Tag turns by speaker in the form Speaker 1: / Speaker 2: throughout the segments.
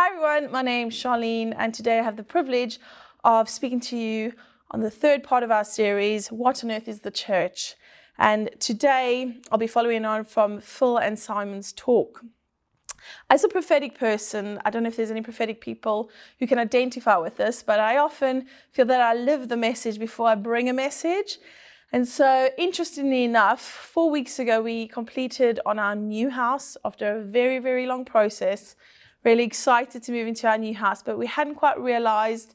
Speaker 1: Hi everyone, my name's Charlene, and today I have the privilege of speaking to you on the third part of our series, What on Earth is the Church? And today I'll be following on from Phil and Simon's talk. As a prophetic person, I don't know if there's any prophetic people who can identify with this, but I often feel that I live the message before I bring a message. And so, interestingly enough, four weeks ago, we completed on our new house after a very, very long process. Really excited to move into our new house, but we hadn't quite realized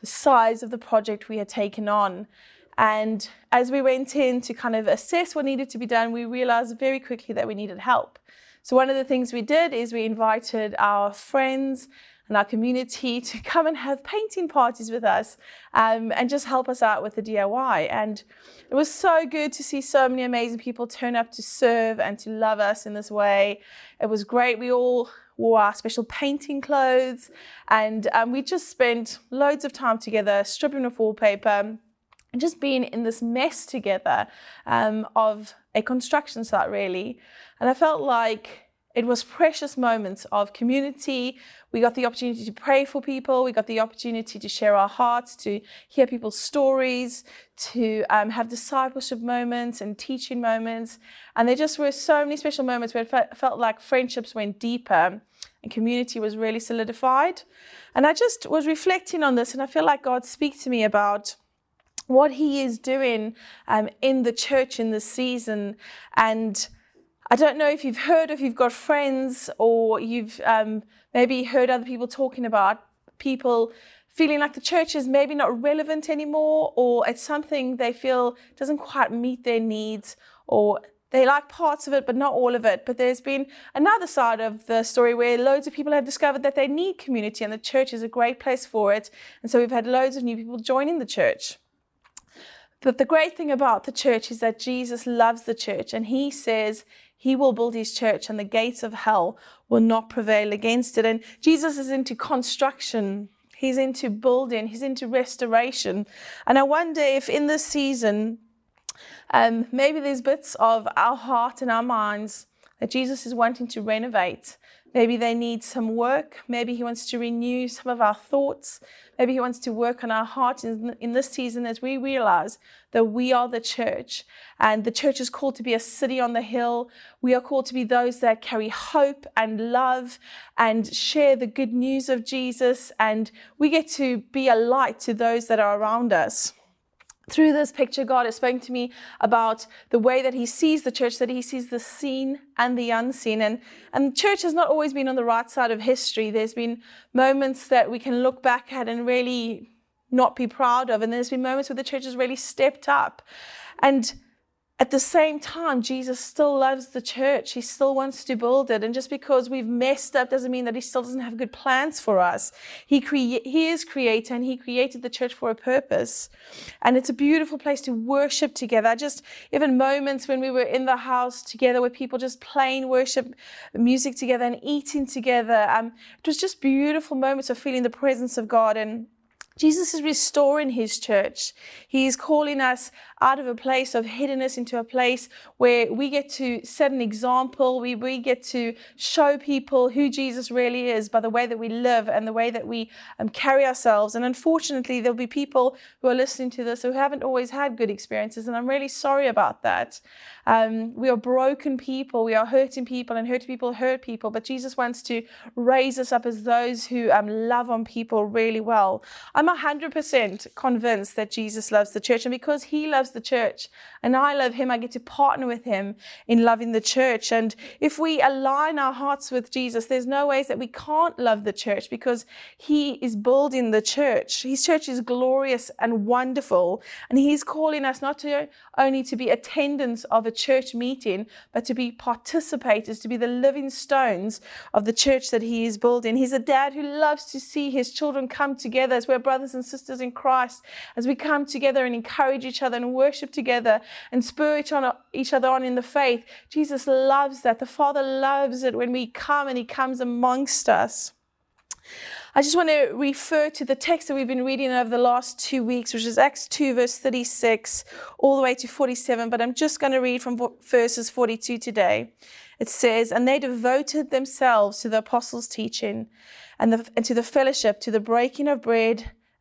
Speaker 1: the size of the project we had taken on. And as we went in to kind of assess what needed to be done, we realized very quickly that we needed help. So, one of the things we did is we invited our friends and our community to come and have painting parties with us um, and just help us out with the DIY. And it was so good to see so many amazing people turn up to serve and to love us in this way. It was great. We all wore our special painting clothes and um, we just spent loads of time together stripping off wallpaper and just being in this mess together um, of a construction site, really. And I felt like it was precious moments of community. We got the opportunity to pray for people. We got the opportunity to share our hearts, to hear people's stories, to um, have discipleship moments and teaching moments. And there just were so many special moments where it felt like friendships went deeper and community was really solidified. And I just was reflecting on this, and I feel like God speaks to me about what He is doing um, in the church in this season. And I don't know if you've heard, if you've got friends, or you've um, maybe heard other people talking about people feeling like the church is maybe not relevant anymore, or it's something they feel doesn't quite meet their needs, or they like parts of it, but not all of it. But there's been another side of the story where loads of people have discovered that they need community, and the church is a great place for it. And so we've had loads of new people joining the church. But the great thing about the church is that Jesus loves the church, and he says he will build his church and the gates of hell will not prevail against it. And Jesus is into construction. He's into building. He's into restoration. And I wonder if in this season, um, maybe there's bits of our heart and our minds that Jesus is wanting to renovate. Maybe they need some work. Maybe He wants to renew some of our thoughts. Maybe He wants to work on our hearts in, in this season as we realize that we are the church. And the church is called to be a city on the hill. We are called to be those that carry hope and love and share the good news of Jesus. And we get to be a light to those that are around us through this picture, God has spoken to me about the way that He sees the church, that He sees the seen and the unseen. And, and church has not always been on the right side of history. There's been moments that we can look back at and really not be proud of. And there's been moments where the church has really stepped up. And at the same time, Jesus still loves the church. He still wants to build it. And just because we've messed up doesn't mean that he still doesn't have good plans for us. He, crea- he is creator and he created the church for a purpose. And it's a beautiful place to worship together. Just even moments when we were in the house together with people just playing worship music together and eating together. Um, it was just beautiful moments of feeling the presence of God. And Jesus is restoring his church. He is calling us out of a place of hiddenness into a place where we get to set an example. We, we get to show people who Jesus really is by the way that we live and the way that we um, carry ourselves. And unfortunately, there'll be people who are listening to this who haven't always had good experiences. And I'm really sorry about that. Um, we are broken people. We are hurting people, and hurting people hurt people. But Jesus wants to raise us up as those who um, love on people really well. I'm 100% convinced that Jesus loves the church. And because he loves the church and I love him, I get to partner with him in loving the church. And if we align our hearts with Jesus, there's no ways that we can't love the church because he is building the church. His church is glorious and wonderful. And he's calling us not to only to be attendants of a church meeting, but to be participators, to be the living stones of the church that he is building. He's a dad who loves to see his children come together as we're brothers and sisters in Christ, as we come together and encourage each other and worship together and spur each, other on in the faith. Jesus loves that. The Father loves it when we come and he comes amongst us. I just want to refer to the text that we've been reading over the last two weeks, which is Acts 2, verse 36, all the way to 47. But I'm just going to read from verses 42 today. it says, And they devoted themselves to the apostles' teaching and, the, and to the fellowship, to the breaking of bread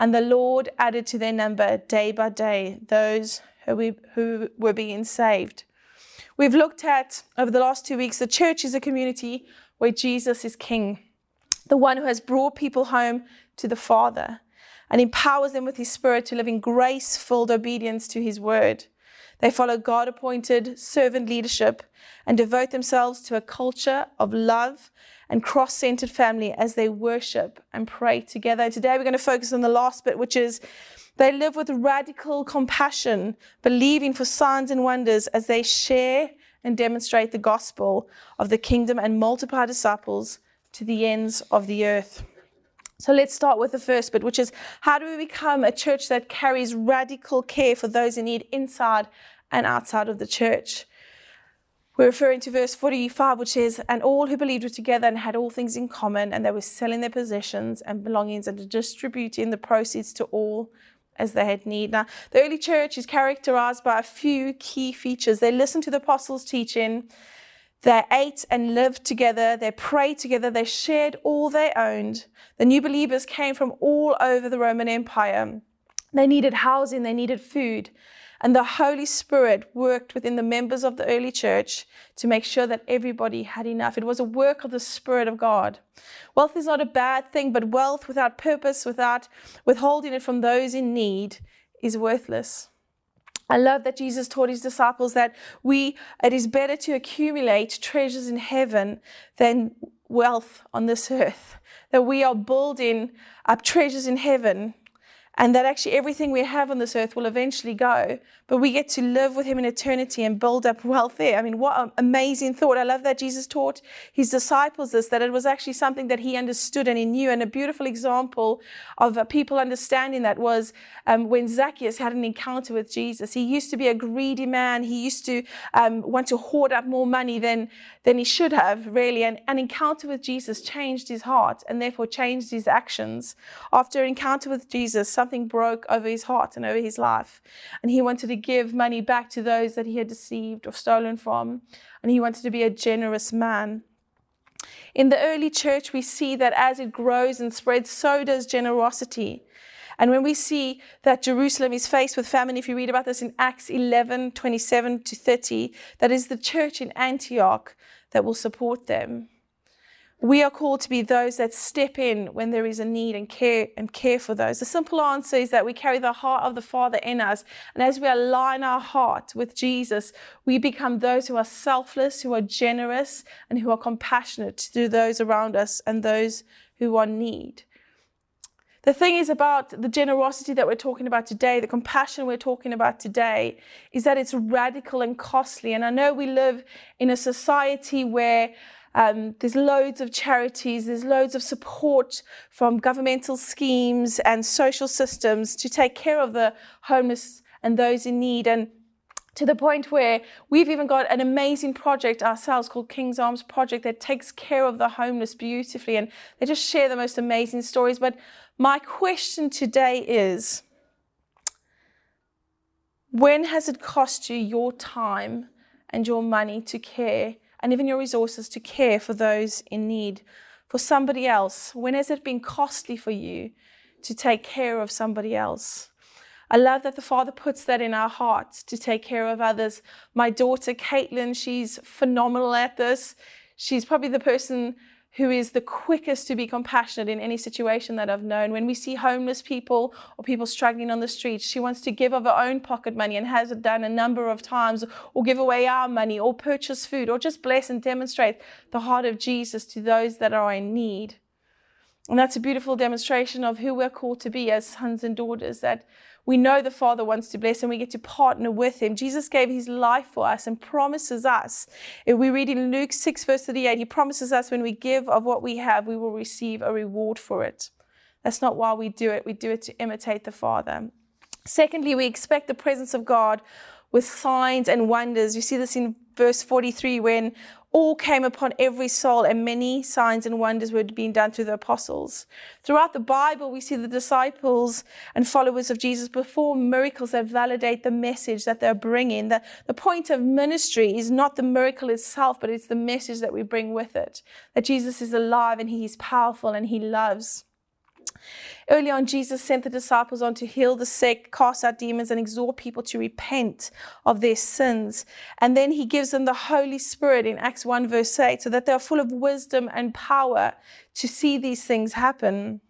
Speaker 1: And the Lord added to their number day by day those who were being saved. We've looked at over the last two weeks the church is a community where Jesus is king, the one who has brought people home to the Father and empowers them with his spirit to live in grace filled obedience to his word. They follow God appointed servant leadership and devote themselves to a culture of love and cross centered family as they worship and pray together. Today we're going to focus on the last bit, which is they live with radical compassion, believing for signs and wonders as they share and demonstrate the gospel of the kingdom and multiply disciples to the ends of the earth. So let's start with the first bit, which is how do we become a church that carries radical care for those in need inside and outside of the church? We're referring to verse 45, which says, And all who believed were together and had all things in common, and they were selling their possessions and belongings and distributing the proceeds to all as they had need. Now, the early church is characterized by a few key features. They listened to the apostles' teaching, they ate and lived together, they prayed together, they shared all they owned. The new believers came from all over the Roman Empire. They needed housing, they needed food. And the Holy Spirit worked within the members of the early church to make sure that everybody had enough. It was a work of the Spirit of God. Wealth is not a bad thing, but wealth without purpose, without withholding it from those in need, is worthless. I love that Jesus taught his disciples that we it is better to accumulate treasures in heaven than wealth on this earth. That we are building up treasures in heaven and that actually everything we have on this earth will eventually go, but we get to live with Him in eternity and build up wealth there. I mean, what an amazing thought. I love that Jesus taught His disciples this, that it was actually something that He understood and He knew. And a beautiful example of people understanding that was um, when Zacchaeus had an encounter with Jesus. He used to be a greedy man, he used to um, want to hoard up more money than, than he should have, really. And an encounter with Jesus changed his heart and therefore changed his actions. After an encounter with Jesus, something broke over his heart and over his life. And he wanted to give money back to those that he had deceived or stolen from. And he wanted to be a generous man. In the early church, we see that as it grows and spreads, so does generosity. And when we see that Jerusalem is faced with famine, if you read about this in Acts 11 27 to 30, that is the church in Antioch that will support them. We are called to be those that step in when there is a need and care and care for those. The simple answer is that we carry the heart of the Father in us. And as we align our heart with Jesus, we become those who are selfless, who are generous, and who are compassionate to those around us and those who are in need. The thing is about the generosity that we're talking about today, the compassion we're talking about today, is that it's radical and costly. And I know we live in a society where um, there's loads of charities, there's loads of support from governmental schemes and social systems to take care of the homeless and those in need. And to the point where we've even got an amazing project ourselves called King's Arms Project that takes care of the homeless beautifully. And they just share the most amazing stories. But my question today is when has it cost you your time and your money to care and even your resources to care for those in need, for somebody else? When has it been costly for you to take care of somebody else? I love that the Father puts that in our hearts to take care of others. My daughter, Caitlin, she's phenomenal at this. She's probably the person who is the quickest to be compassionate in any situation that I've known. When we see homeless people or people struggling on the streets, she wants to give of her own pocket money and has it done a number of times, or give away our money, or purchase food, or just bless and demonstrate the heart of Jesus to those that are in need. And that's a beautiful demonstration of who we're called to be as sons and daughters, that we know the Father wants to bless and we get to partner with Him. Jesus gave His life for us and promises us. If we read in Luke 6, verse 38, He promises us when we give of what we have, we will receive a reward for it. That's not why we do it, we do it to imitate the Father. Secondly, we expect the presence of God with signs and wonders. You see this in verse 43 when all came upon every soul, and many signs and wonders were being done through the apostles. Throughout the Bible, we see the disciples and followers of Jesus perform miracles that validate the message that they're bringing. The, the point of ministry is not the miracle itself, but it's the message that we bring with it that Jesus is alive and he is powerful and he loves. Early on, Jesus sent the disciples on to heal the sick, cast out demons, and exhort people to repent of their sins. And then he gives them the Holy Spirit in Acts 1, verse 8, so that they are full of wisdom and power to see these things happen.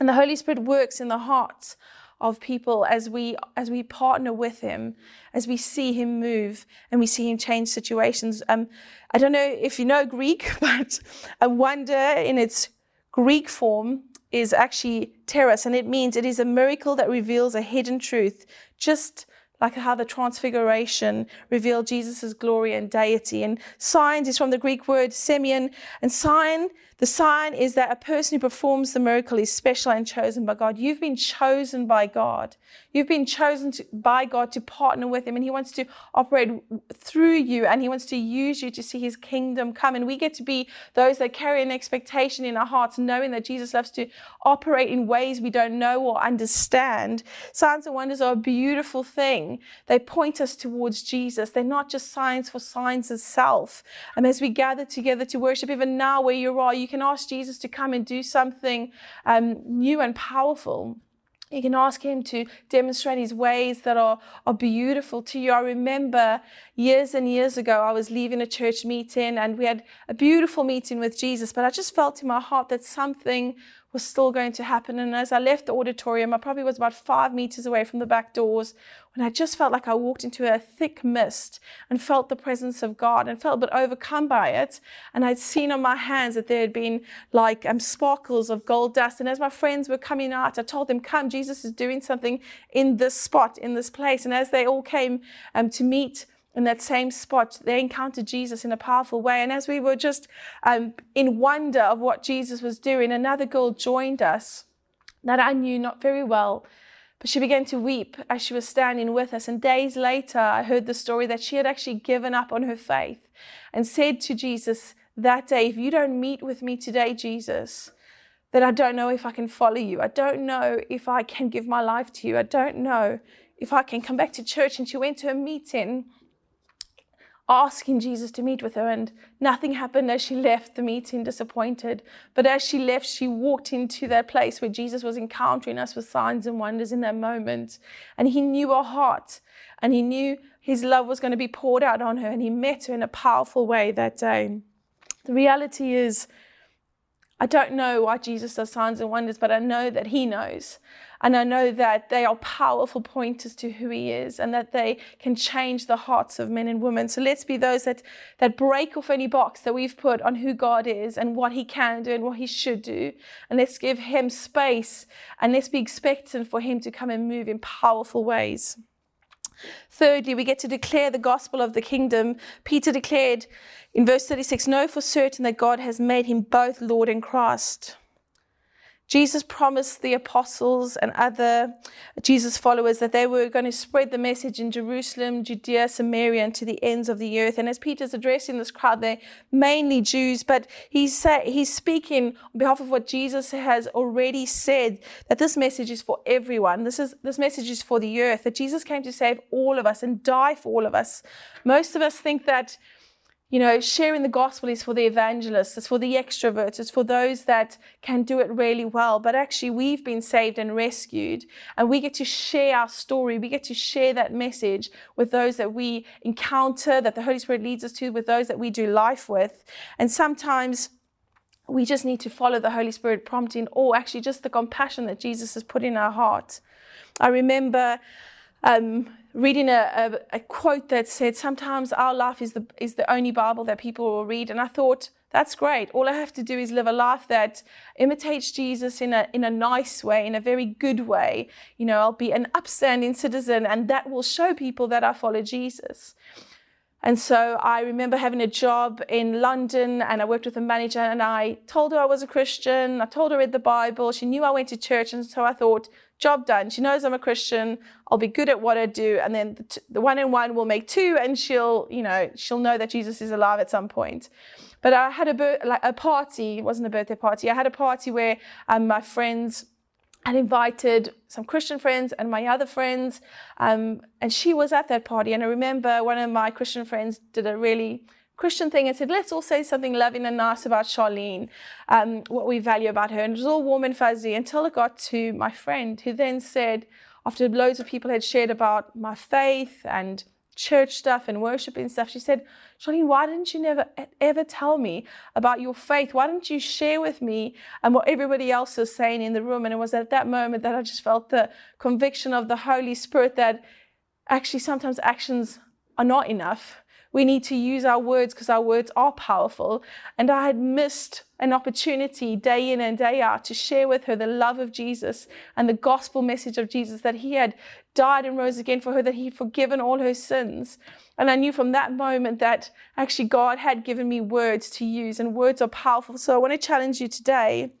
Speaker 1: And the Holy Spirit works in the hearts of people as we as we partner with him as we see him move and we see him change situations um, i don't know if you know greek but a wonder in its greek form is actually teros, and it means it is a miracle that reveals a hidden truth, just like how the transfiguration revealed Jesus' glory and deity. And signs is from the Greek word semeion, and sign the sign is that a person who performs the miracle is special and chosen by God. You've been chosen by God. You've been chosen to, by God to partner with Him, and He wants to operate through you, and He wants to use you to see His kingdom come. And we get to be those that carry an expectation in our hearts, knowing that Jesus loves to operate in ways we don't know or understand. Signs and wonders are a beautiful thing. They point us towards Jesus. They're not just signs for signs itself. And as we gather together to worship, even now where you are, you you can ask Jesus to come and do something um, new and powerful. You can ask him to demonstrate his ways that are, are beautiful to you. I remember years and years ago, I was leaving a church meeting and we had a beautiful meeting with Jesus, but I just felt in my heart that something was still going to happen. And as I left the auditorium, I probably was about five meters away from the back doors when I just felt like I walked into a thick mist and felt the presence of God and felt a bit overcome by it. And I'd seen on my hands that there had been like um, sparkles of gold dust. And as my friends were coming out, I told them, Come, Jesus is doing something in this spot, in this place. And as they all came um, to meet, in that same spot, they encountered Jesus in a powerful way. And as we were just um, in wonder of what Jesus was doing, another girl joined us that I knew not very well. But she began to weep as she was standing with us. And days later, I heard the story that she had actually given up on her faith and said to Jesus that day, If you don't meet with me today, Jesus, then I don't know if I can follow you. I don't know if I can give my life to you. I don't know if I can come back to church. And she went to a meeting asking Jesus to meet with her, and nothing happened as she left the meeting disappointed. But as she left, she walked into that place where Jesus was encountering us with signs and wonders in that moment. And he knew her heart, and he knew his love was going to be poured out on her, and he met her in a powerful way that day. The reality is, I don't know why Jesus does signs and wonders, but I know that he knows. And I know that they are powerful pointers to who he is and that they can change the hearts of men and women. So let's be those that, that break off any box that we've put on who God is and what he can do and what he should do. And let's give him space and let's be expectant for him to come and move in powerful ways. Thirdly, we get to declare the gospel of the kingdom. Peter declared in verse 36 Know for certain that God has made him both Lord and Christ. Jesus promised the apostles and other Jesus followers that they were going to spread the message in Jerusalem, Judea, Samaria, and to the ends of the earth. And as Peter's addressing this crowd, they're mainly Jews, but he's, he's speaking on behalf of what Jesus has already said that this message is for everyone. This, is, this message is for the earth, that Jesus came to save all of us and die for all of us. Most of us think that you know, sharing the gospel is for the evangelists, it's for the extroverts, it's for those that can do it really well. But actually, we've been saved and rescued, and we get to share our story. We get to share that message with those that we encounter, that the Holy Spirit leads us to, with those that we do life with. And sometimes we just need to follow the Holy Spirit prompting, or actually just the compassion that Jesus has put in our heart. I remember um, reading a, a, a, quote that said, Sometimes our life is the, is the only Bible that people will read. And I thought, that's great. All I have to do is live a life that imitates Jesus in a, in a nice way, in a very good way. You know, I'll be an upstanding citizen, and that will show people that I follow Jesus. And so I remember having a job in London and I worked with a manager and I told her I was a Christian. I told her I read the Bible. She knew I went to church. And so I thought, job done. She knows I'm a Christian. I'll be good at what I do. And then the, one and one will make two and she'll, you know, she'll know that Jesus is alive at some point. But I had a, like a party. It wasn't a birthday party. I had a party where um, my friends had invited some Christian friends and my other friends, um, and she was at that party. And I remember one of my Christian friends did a really Christian thing and said, let's all say something loving and nice about Charlene, um, what we value about her. And it was all warm and fuzzy until it got to my friend, who then said, after loads of people had shared about my faith and church stuff and worship and stuff. She said, Charlene, why didn't you never ever tell me about your faith? Why didn't you share with me and what everybody else was saying in the room? And it was at that moment that I just felt the conviction of the Holy Spirit that actually sometimes actions are not enough. We need to use our words because our words are powerful. And I had missed an opportunity day in and day out to share with her the love of Jesus and the gospel message of Jesus that he had died and rose again for her, that he'd forgiven all her sins. And I knew from that moment that actually God had given me words to use, and words are powerful. So I want to challenge you today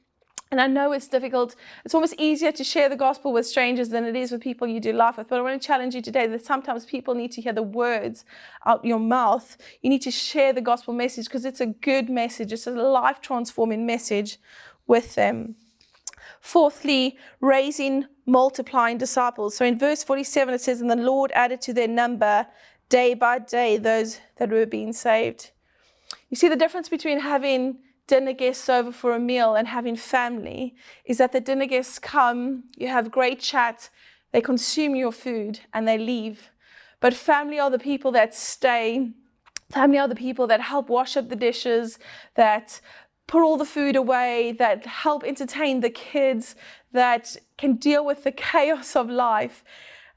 Speaker 1: and I know it's difficult. It's almost easier to share the gospel with strangers than it is with people you do life with. But I want to challenge you today that sometimes people need to hear the words out your mouth. You need to share the gospel message because it's a good message. It's a life transforming message with them. Fourthly, raising, multiplying disciples. So in verse 47, it says, And the Lord added to their number day by day those that were being saved. You see the difference between having dinner guests over for a meal and having family is that the dinner guests come, you have great chat, they consume your food, and they leave. But family are the people that stay. Family are the people that help wash up the dishes, that put all the food away, that help entertain the kids, that can deal with the chaos of life.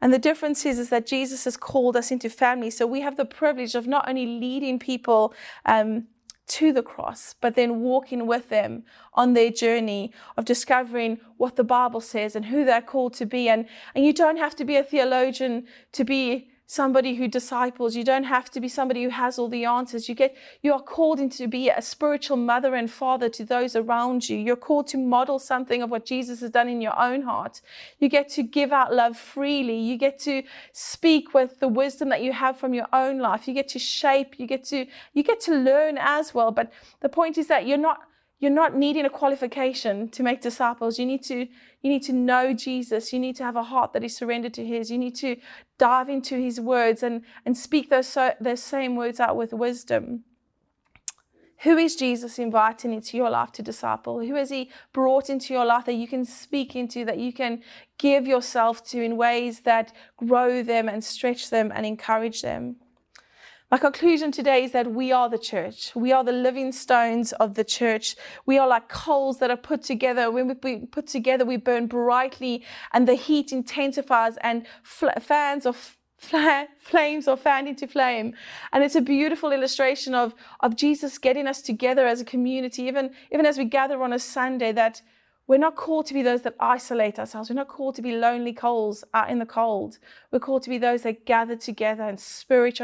Speaker 1: And the difference is, is that Jesus has called us into family. So we have the privilege of not only leading people um, to the cross, but then walking with them on their journey of discovering what the Bible says and who they're called to be. And, and you don't have to be a theologian to be somebody who disciples. You don't have to be somebody who has all the answers. You get you are called into be a spiritual mother and father to those around you. You're called to model something of what Jesus has done in your own heart. You get to give out love freely. You get to speak with the wisdom that you have from your own life. You get to shape, you get to you get to learn as well. But the point is that you're not you're not needing a qualification to make disciples. You need to you need to know Jesus. You need to have a heart that is surrendered to His. You need to dive into His words and, and speak those, so, those same words out with wisdom. Who is Jesus inviting into your life to disciple? Who has He brought into your life that you can speak into, that you can give yourself to in ways that grow them and stretch them and encourage them? My conclusion today is that we are the church. We are the living stones of the church. We are like coals that are put together. When we put together, we burn brightly and the heat intensifies and fans of flames are fanned into flame. And it's a beautiful illustration of, of Jesus getting us together as a community, even, even as we gather on a Sunday, that we're not called to be those that isolate ourselves. We're not called to be lonely coals out in the cold. We're called to be those that gather together and spur each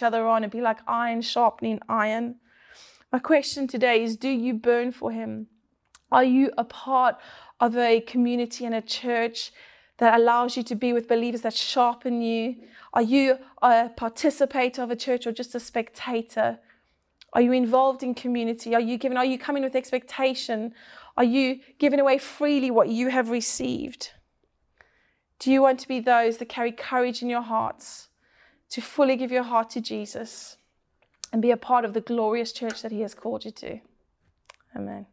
Speaker 1: other on and be like iron sharpening iron. My question today is Do you burn for Him? Are you a part of a community and a church that allows you to be with believers that sharpen you? Are you a participator of a church or just a spectator? Are you involved in community? Are you giving? Are you coming with expectation? Are you giving away freely what you have received? Do you want to be those that carry courage in your hearts to fully give your heart to Jesus and be a part of the glorious church that He has called you to? Amen.